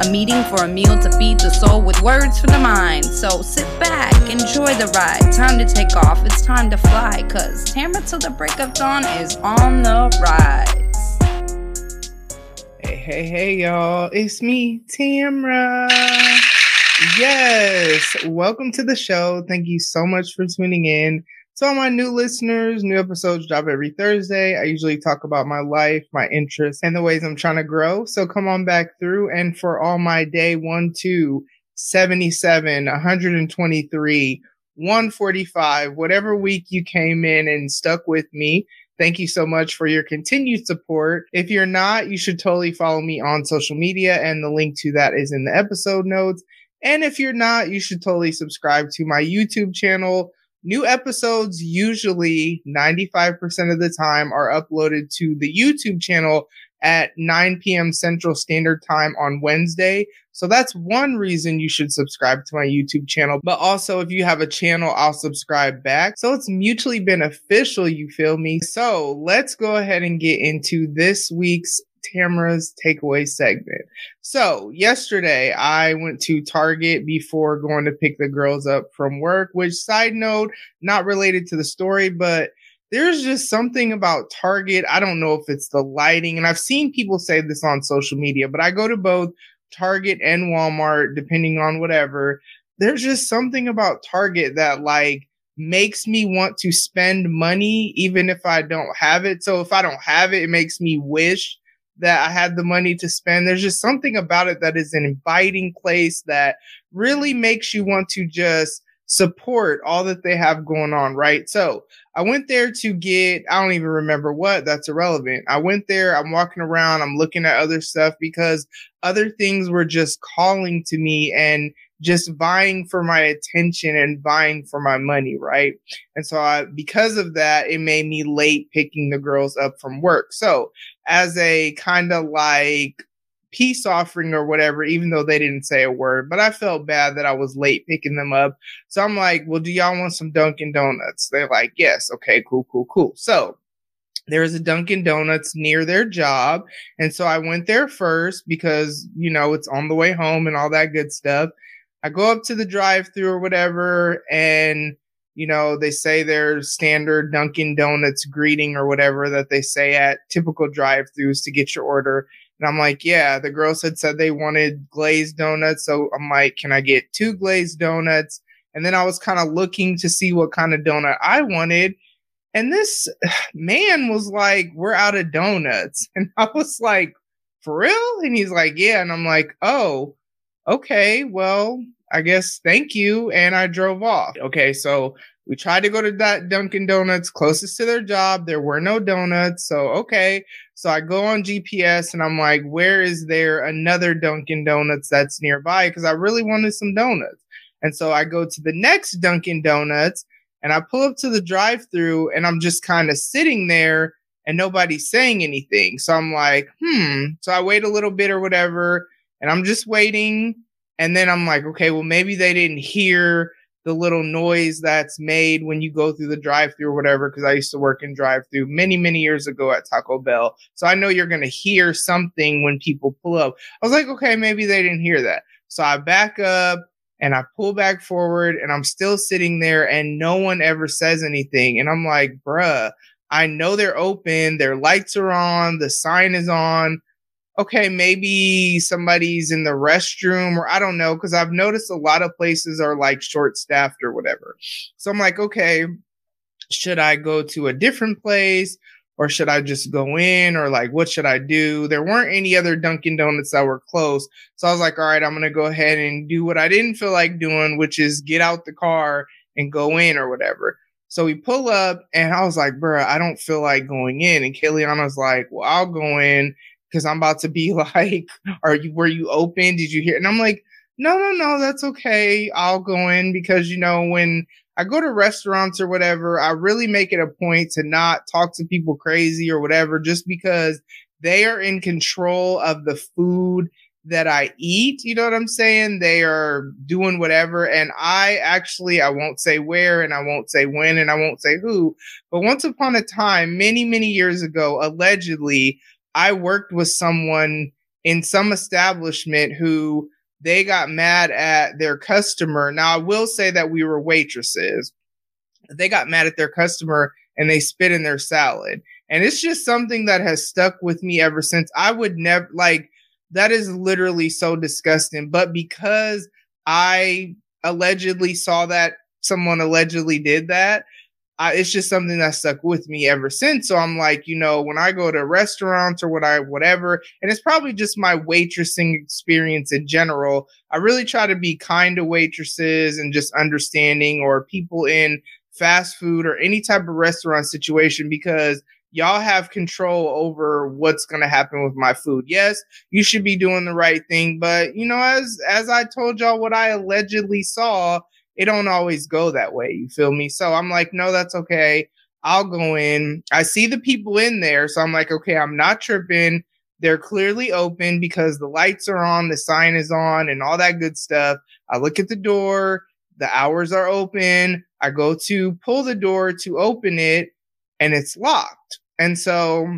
A meeting for a meal to feed the soul with words for the mind. So sit back, enjoy the ride. Time to take off, it's time to fly. Cause Tamara till the break of dawn is on the rise. Hey, hey, hey, y'all. It's me, Tamra. Yes, welcome to the show. Thank you so much for tuning in. All my new listeners, new episodes drop every Thursday. I usually talk about my life, my interests, and the ways I'm trying to grow. So come on back through. And for all my day one, two, 77, 123, 145, whatever week you came in and stuck with me, Thank you so much for your continued support. If you're not, you should totally follow me on social media, and the link to that is in the episode notes. And if you're not, you should totally subscribe to my YouTube channel. New episodes usually 95% of the time are uploaded to the YouTube channel at 9 p.m. Central Standard Time on Wednesday. So that's one reason you should subscribe to my YouTube channel. But also, if you have a channel, I'll subscribe back. So it's mutually beneficial, you feel me? So let's go ahead and get into this week's Tamara's takeaway segment. So yesterday I went to Target before going to pick the girls up from work, which side note, not related to the story, but there's just something about Target. I don't know if it's the lighting, and I've seen people say this on social media, but I go to both Target and Walmart, depending on whatever. There's just something about Target that like makes me want to spend money even if I don't have it. So if I don't have it, it makes me wish that I had the money to spend. There's just something about it that is an inviting place that really makes you want to just support all that they have going on, right? So I went there to get, I don't even remember what, that's irrelevant. I went there, I'm walking around, I'm looking at other stuff because other things were just calling to me and just vying for my attention and vying for my money, right? And so I, because of that, it made me late picking the girls up from work. So as a kind of like peace offering or whatever, even though they didn't say a word, but I felt bad that I was late picking them up. So I'm like, well, do y'all want some Dunkin' Donuts? They're like, yes. Okay, cool, cool, cool. So there's a Dunkin' Donuts near their job. And so I went there first because, you know, it's on the way home and all that good stuff. I go up to the drive through or whatever, and you know, they say their standard Dunkin' Donuts greeting or whatever that they say at typical drive throughs to get your order. And I'm like, yeah, the girls had said they wanted glazed donuts. So I'm like, can I get two glazed donuts? And then I was kind of looking to see what kind of donut I wanted. And this man was like, we're out of donuts. And I was like, for real? And he's like, yeah. And I'm like, oh, okay, well, I guess thank you. And I drove off. Okay, so we tried to go to that Dunkin' Donuts closest to their job. There were no donuts. So, okay. So I go on GPS and I'm like, where is there another Dunkin' Donuts that's nearby? Because I really wanted some donuts. And so I go to the next Dunkin' Donuts and I pull up to the drive through and I'm just kind of sitting there and nobody's saying anything. So I'm like, hmm. So I wait a little bit or whatever and I'm just waiting. And then I'm like, okay, well, maybe they didn't hear the little noise that's made when you go through the drive through or whatever. Cause I used to work in drive through many, many years ago at Taco Bell. So I know you're going to hear something when people pull up. I was like, okay, maybe they didn't hear that. So I back up and I pull back forward and I'm still sitting there and no one ever says anything. And I'm like, bruh, I know they're open. Their lights are on. The sign is on okay, maybe somebody's in the restroom or I don't know, because I've noticed a lot of places are like short staffed or whatever. So I'm like, okay, should I go to a different place or should I just go in or like what should I do? There weren't any other Dunkin' Donuts that were close. So I was like, all right, I'm to go ahead and do what I didn't feel like doing, which is get out the car and go in or whatever. So we pull up and I was like, bruh, I don't feel like going in. And Kayliana's like, well, I'll go in because I'm about to be like, are you were you open? Did you hear? And I'm like, no, no, no, that's okay. I'll go in because, you know, when I go to restaurants or whatever, I really make it a point to not talk to people crazy or whatever, just because they are in control of the food that I eat. You know what I'm saying? They are doing whatever. And I actually, I won't say where and I won't say when and I won't say who, but once upon a time, many, many years ago, allegedly, I worked with someone in some establishment who they got mad at their customer. Now, I will say that we were waitresses. They got mad at their customer and they spit in their salad. And it's just something that has stuck with me ever since. I would never, like, that is literally so disgusting. But because I allegedly saw that someone allegedly did that, I, it's just something that stuck with me ever since. So I'm like, you know, when I go to restaurants or what I whatever, and it's probably just my waitressing experience in general. I really try to be kind to waitresses and just understanding or people in fast food or any type of restaurant situation because y'all have control over what's going to happen with my food. Yes, you should be doing the right thing, but you know as as I told y'all what I allegedly saw, it don't always go that way. You feel me? So I'm like, no, that's okay. I'll go in. I see the people in there. So I'm like, okay, I'm not tripping. They're clearly open because the lights are on, the sign is on, and all that good stuff. I look at the door, the hours are open. I go to pull the door to open it, and it's locked. And so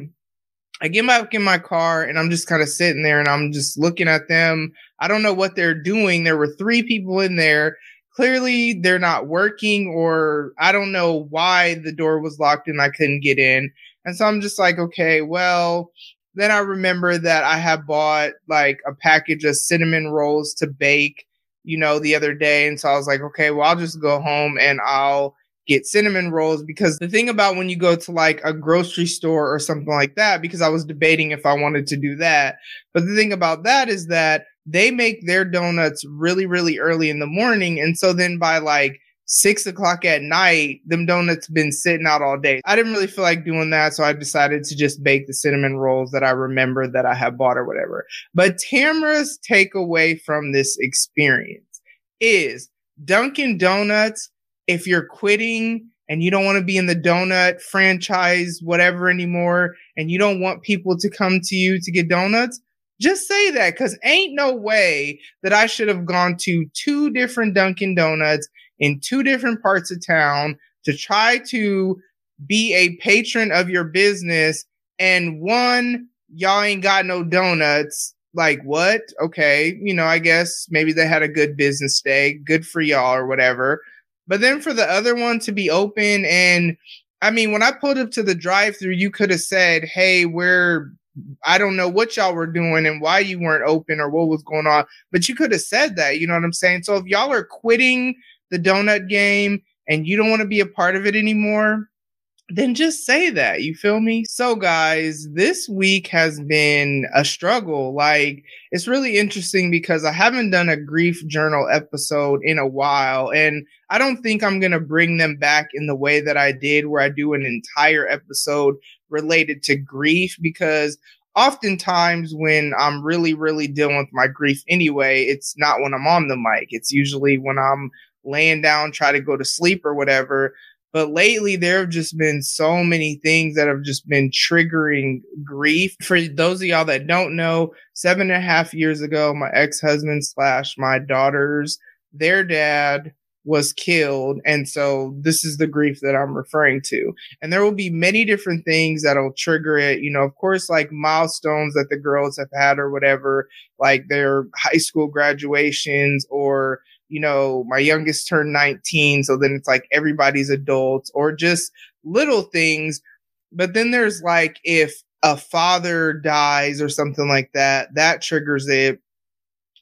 I get back in my car and I'm just kind of sitting there and I'm just looking at them. I don't know what they're doing. There were three people in there clearly they're not working or I don't know why the door was locked and I couldn't get in. And so I'm just like, okay, well, then I remember that I had bought like a package of cinnamon rolls to bake, you know, the other day. And so I was like, okay, well, I'll just go home and I'll get cinnamon rolls because the thing about when you go to like a grocery store or something like that, because I was debating if I wanted to do that. But the thing about that is that they make their donuts really, really early in the morning. And so then by like six o'clock at night, them donuts been sitting out all day. I didn't really feel like doing that. So I decided to just bake the cinnamon rolls that I remember that I have bought or whatever. But Tamara's takeaway from this experience is Dunkin' Donuts, if you're quitting and you don't want to be in the donut franchise, whatever anymore, and you don't want people to come to you to get donuts, just say that because ain't no way that I should have gone to two different Dunkin' Donuts in two different parts of town to try to be a patron of your business. And one, y'all ain't got no donuts. Like, what? Okay. You know, I guess maybe they had a good business day. Good for y'all or whatever. But then for the other one to be open and I mean, when I pulled up to the drive through, you could have said, Hey, we're I don't know what y'all were doing and why you weren't open or what was going on, but you could have said that. You know what I'm saying? So if y'all are quitting the donut game and you don't want to be a part of it anymore, then just say that. You feel me? So, guys, this week has been a struggle. Like, it's really interesting because I haven't done a grief journal episode in a while. And I don't think I'm going to bring them back in the way that I did, where I do an entire episode related to grief because oftentimes when I'm really, really dealing with my grief anyway, it's not when I'm on the mic. It's usually when I'm laying down, try to go to sleep or whatever. But lately, there have just been so many things that have just been triggering grief. For those of y'all that don't know, seven and a half years ago, my ex husband slash my daughters, their dad was killed. And so this is the grief that I'm referring to. And there will be many different things that'll trigger it. You know, of course, like milestones that the girls have had or whatever, like their high school graduations or, you know, my youngest turned 19. So then it's like everybody's adults or just little things. But then there's like if a father dies or something like that, that triggers it.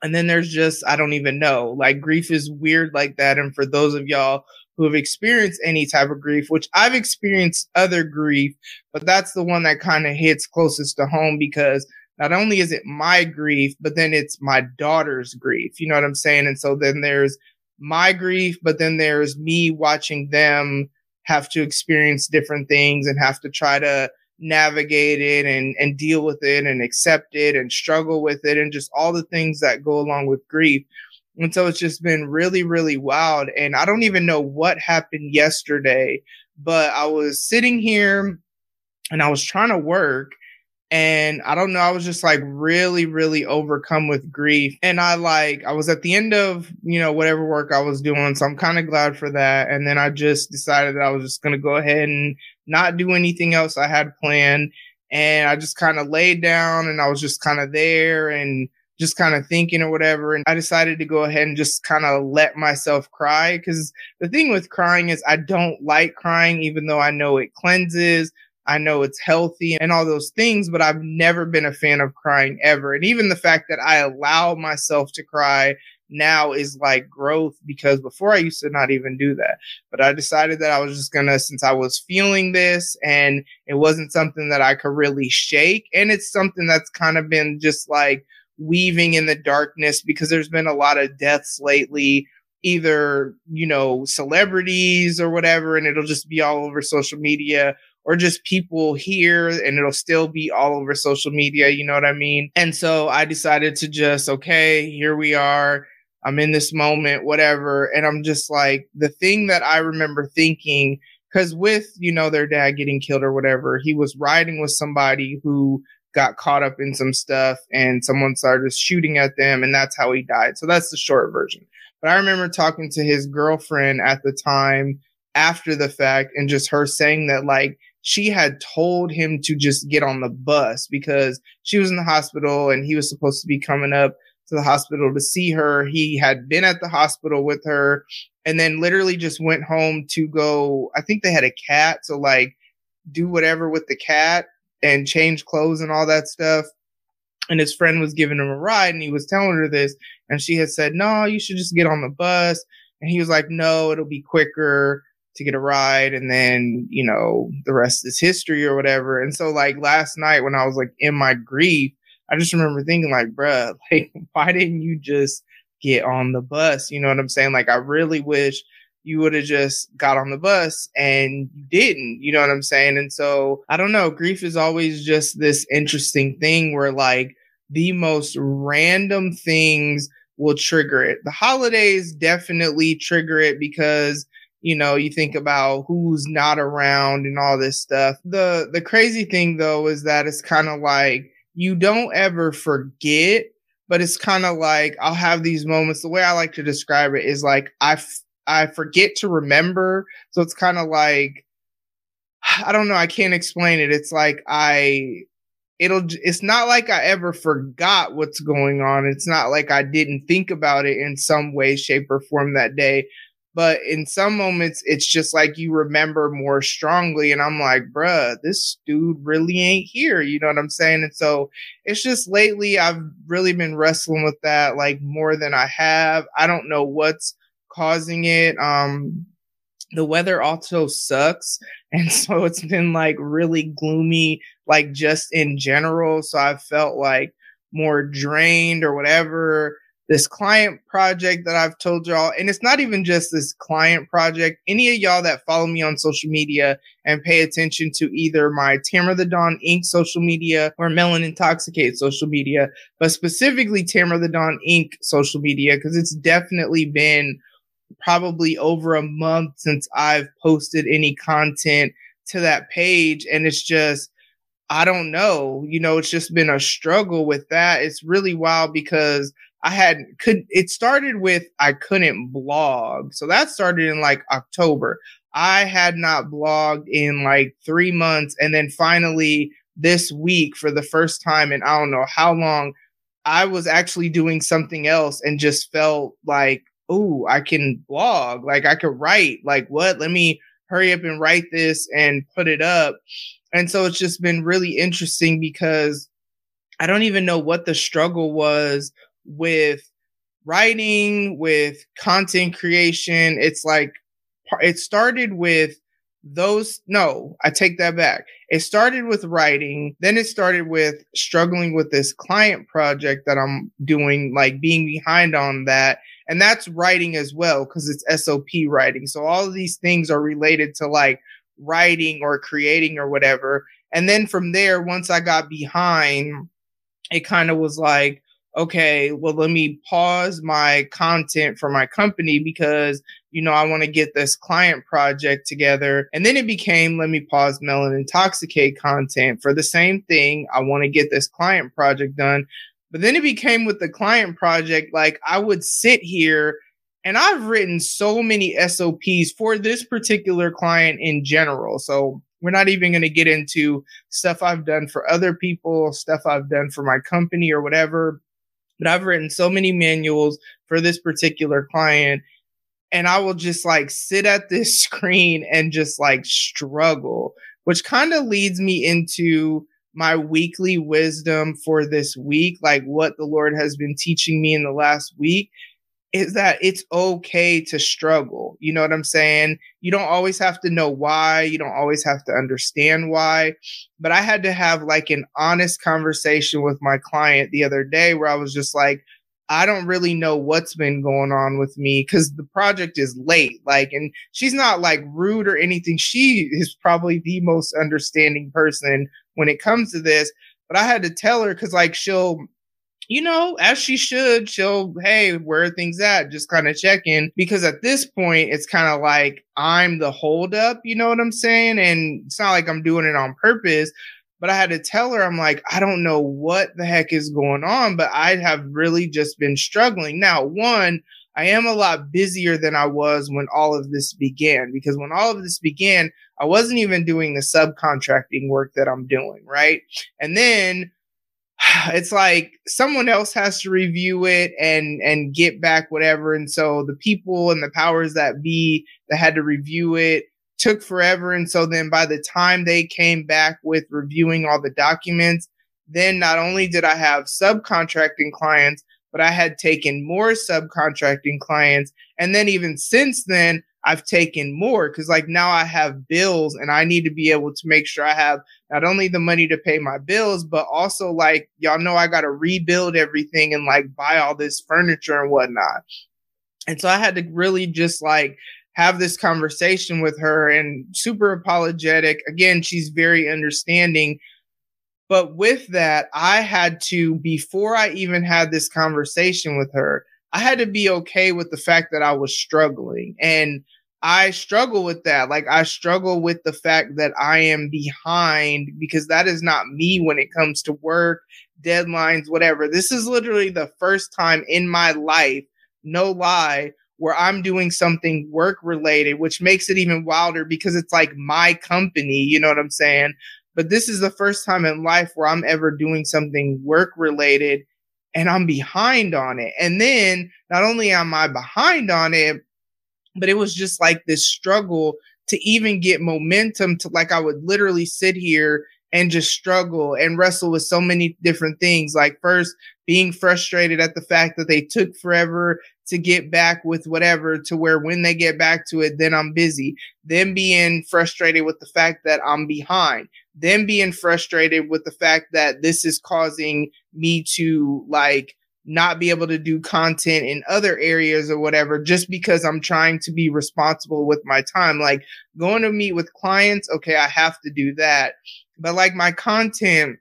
And then there's just, I don't even know, like grief is weird like that. And for those of y'all who have experienced any type of grief, which I've experienced other grief, but that's the one that kind of hits closest to home because not only is it my grief, but then it's my daughter's grief. You know what I'm saying? And so then there's my grief, but then there's me watching them have to experience different things and have to try to navigate it and, and deal with it and accept it and struggle with it and just all the things that go along with grief. And so it's just been really, really wild. And I don't even know what happened yesterday, but I was sitting here and I was trying to work. And I don't know, I was just like really, really overcome with grief. And I like, I was at the end of, you know, whatever work I was doing. So I'm kind of glad for that. And then I just decided that I was just going to go ahead and not do anything else I had planned. And I just kind of laid down and I was just kind of there and just kind of thinking or whatever. And I decided to go ahead and just kind of let myself cry. Cause the thing with crying is I don't like crying, even though I know it cleanses. I know it's healthy and all those things, but I've never been a fan of crying ever. And even the fact that I allow myself to cry now is like growth because before I used to not even do that. But I decided that I was just gonna, since I was feeling this and it wasn't something that I could really shake. And it's something that's kind of been just like weaving in the darkness because there's been a lot of deaths lately either you know celebrities or whatever and it'll just be all over social media or just people here and it'll still be all over social media you know what i mean and so i decided to just okay here we are i'm in this moment whatever and i'm just like the thing that i remember thinking because with you know their dad getting killed or whatever he was riding with somebody who got caught up in some stuff and someone started shooting at them and that's how he died. So that's the short version. But I remember talking to his girlfriend at the time after the fact and just her saying that like she had told him to just get on the bus because she was in the hospital and he was supposed to be coming up to the hospital to see her. He had been at the hospital with her and then literally just went home to go. I think they had a cat. So like do whatever with the cat and change clothes and all that stuff. And his friend was giving him a ride and he was telling her this. And she had said, No, you should just get on the bus. And he was like, No, it'll be quicker to get a ride. And then, you know, the rest is history or whatever. And so, like, last night when I was like in my grief, I just remember thinking, like, bruh, like, why didn't you just get on the bus? You know what I'm saying? Like, I really wish you would have just got on the bus and you didn't, you know what I'm saying? And so I don't know, grief is always just this interesting thing where like the most random things will trigger it. The holidays definitely trigger it because you know, you think about who's not around and all this stuff. The the crazy thing though is that it's kind of like you don't ever forget, but it's kind of like I'll have these moments. The way I like to describe it is like I I forget to remember. So it's kind of like, I don't know. I can't explain it. It's like I, it'll, it's not like I ever forgot what's going on. It's not like I didn't think about it in some way, shape, or form that day. But in some moments, it's just like you remember more strongly. And I'm like, bruh, this dude really ain't here. You know what I'm saying? And so it's just lately, I've really been wrestling with that like more than I have. I don't know what's causing it. Um, the weather also sucks. And so it's been like really gloomy, like just in general. So I felt like more drained or whatever. This client project that I've told y'all, and it's not even just this client project. Any of y'all that follow me on social media and pay attention to either my Tamara the Dawn Inc. social media or Melon Intoxicate social media, but specifically Tamara the Dawn Inc. social media, because it's definitely been probably over a month since I've posted any content to that page. And it's just, I don't know, you know, it's just been a struggle with that. It's really wild because I had could it started with I couldn't blog. So that started in like October. I had not blogged in like 3 months and then finally this week for the first time in I don't know how long I was actually doing something else and just felt like oh, I can blog, like I could write, like what? Let me hurry up and write this and put it up. And so it's just been really interesting because I don't even know what the struggle was with writing, with content creation. It's like it started with those no i take that back it started with writing then it started with struggling with this client project that i'm doing like being behind on that and that's writing as well because it's SOP writing. So all of these things are related to like writing or creating or whatever. And then from there, once I got behind, it kind of was like, okay, well, let me pause my content for my company because, you know, I want to get this client project together. And then it became, let me pause Melon Intoxicate content for the same thing. I want to get this client project done. But then it became with the client project, like I would sit here and I've written so many SOPs for this particular client in general. So we're not even going to get into stuff I've done for other people, stuff I've done for my company or whatever. But I've written so many manuals for this particular client. And I will just like sit at this screen and just like struggle, which kind of leads me into my weekly wisdom for this week, like what the Lord has been teaching me in the last week is that it's okay to struggle. You know what I'm saying? You don't always have to know why, you don't always have to understand why. But I had to have like an honest conversation with my client the other day where I was just like, I don't really know what's been going on with me because the project is late. Like, and she's not like rude or anything. She is probably the most understanding person when it comes to this. But I had to tell her because, like, she'll you know, as she should, she'll, hey, where are things at? Just kind of check in because at this point, it's kind of like I'm the holdup, you know what I'm saying? And it's not like I'm doing it on purpose, but I had to tell her, I'm like, I don't know what the heck is going on, but I have really just been struggling. Now, one, I am a lot busier than I was when all of this began because when all of this began, I wasn't even doing the subcontracting work that I'm doing, right? And then it's like someone else has to review it and and get back whatever and so the people and the powers that be that had to review it took forever and so then by the time they came back with reviewing all the documents then not only did i have subcontracting clients but i had taken more subcontracting clients and then even since then I've taken more because like now I have bills and I need to be able to make sure I have not only the money to pay my bills, but also like y'all know I got to rebuild everything and like buy all this furniture and whatnot. And so I had to really just like have this conversation with her and super apologetic. Again, she's very understanding. But with that, I had to, before I even had this conversation with her, I had to be okay with the fact that I was struggling. And I struggle with that. Like, I struggle with the fact that I am behind because that is not me when it comes to work, deadlines, whatever. This is literally the first time in my life, no lie, where I'm doing something work related, which makes it even wilder because it's like my company. You know what I'm saying? But this is the first time in life where I'm ever doing something work related and I'm behind on it. And then not only am I behind on it, but it was just like this struggle to even get momentum to like I would literally sit here and just struggle and wrestle with so many different things. Like first being frustrated at the fact that they took forever to get back with whatever to where when they get back to it, then I'm busy. Then being frustrated with the fact that I'm behind. Then being frustrated with the fact that this is causing me to like not be able to do content in other areas or whatever just because I'm trying to be responsible with my time. Like going to meet with clients, okay, I have to do that. But like my content,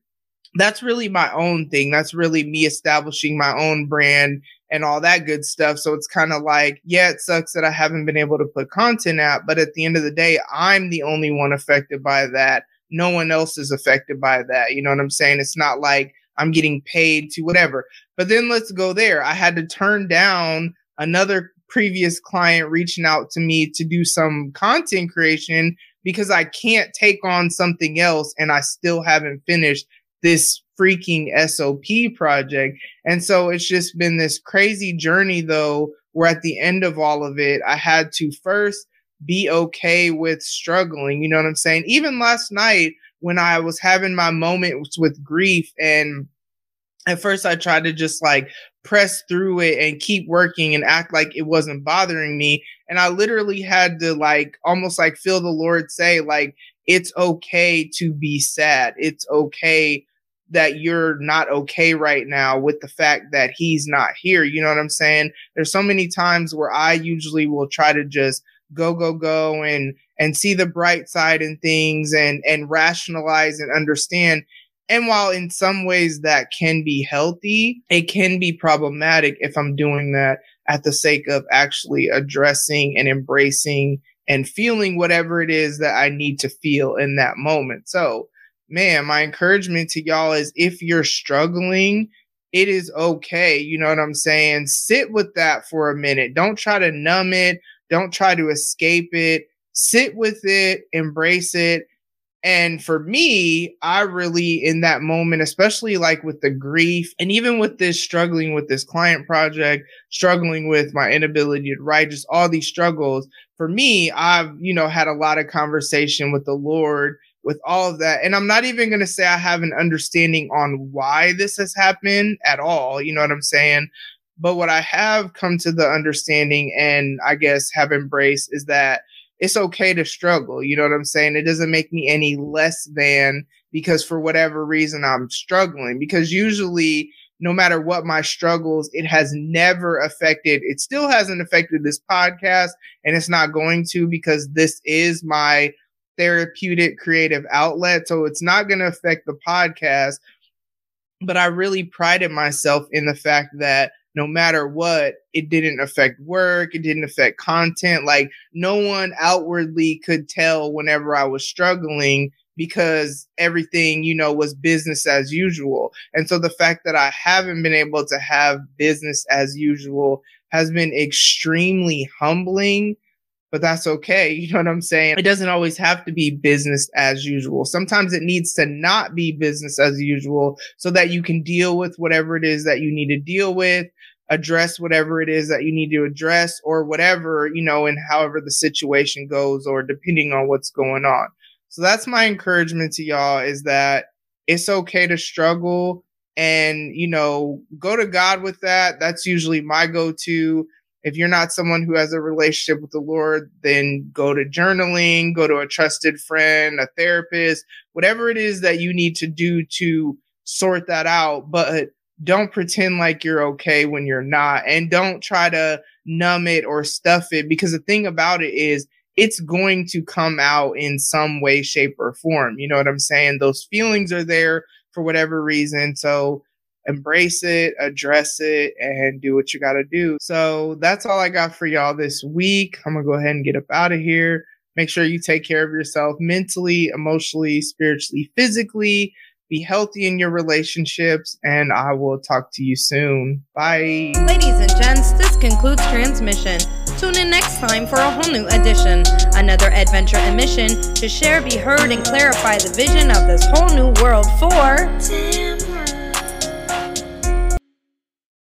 that's really my own thing. That's really me establishing my own brand and all that good stuff. So it's kind of like, yeah, it sucks that I haven't been able to put content out, but at the end of the day, I'm the only one affected by that. No one else is affected by that. You know what I'm saying? It's not like I'm getting paid to whatever. But then let's go there. I had to turn down another previous client reaching out to me to do some content creation because I can't take on something else and I still haven't finished this freaking SOP project. And so it's just been this crazy journey though, where at the end of all of it, I had to first be okay with struggling. You know what I'm saying? Even last night, when I was having my moments with grief and at first I tried to just like press through it and keep working and act like it wasn't bothering me. And I literally had to like almost like feel the Lord say, like, it's okay to be sad. It's okay that you're not okay right now with the fact that he's not here. You know what I'm saying? There's so many times where I usually will try to just go, go, go and and see the bright side in things and and rationalize and understand And while in some ways that can be healthy, it can be problematic if I'm doing that at the sake of actually addressing and embracing and feeling whatever it is that I need to feel in that moment. So, man, my encouragement to y'all is if you're struggling, it is okay. You know what I'm saying? Sit with that for a minute. Don't try to numb it. Don't try to escape it. Sit with it, embrace it, and for me, I really, in that moment, especially like with the grief and even with this struggling with this client project, struggling with my inability to write, just all these struggles, for me, I've, you know, had a lot of conversation with the Lord with all of that. And I'm not even going to say I have an understanding on why this has happened at all. You know what I'm saying? But what I have come to the understanding and I guess have embraced is that it's okay to struggle. You know what I'm saying? It doesn't make me any less than because for whatever reason I'm struggling. Because usually, no matter what my struggles, it has never affected, it still hasn't affected this podcast and it's not going to because this is my therapeutic creative outlet. So it's not going to affect the podcast. But I really prided myself in the fact that no matter what, it didn't affect work. It didn't affect content. Like no one outwardly could tell whenever I was struggling because everything, you know, was business as usual. And so the fact that I haven't been able to have business as usual has been extremely humbling, but that's okay. You know what I'm saying? It doesn't always have to be business as usual. Sometimes it needs to not be business as usual so that you can deal with whatever it is that you need to deal with address whatever it is that you need to address or whatever, you know, and however the situation goes or depending on what's going on. So that's my encouragement to y'all is that it's okay to struggle and, you know, go to God with that. That's usually my go to. If you're not someone who has a relationship with the Lord, then go to journaling, go to a trusted friend, a therapist, whatever it is that you need to do to sort that out. But don't pretend like you're okay when you're not and don't try to numb it or stuff it because the thing about it is it's going to come out in some way shape or form. You know what i'm saying? Those feelings are there for whatever reason. So embrace it address it and do what you got to do so that's all i got for y'all this week i'm gonna go ahead and get up out of here make sure you take care of yourself mentally emotionally spiritually physically be healthy in your relationships, and I will talk to you soon. Bye. Ladies and gents, this concludes transmission. Tune in next time for a whole new edition. Another adventure and mission to share, be heard, and clarify the vision of this whole new world for.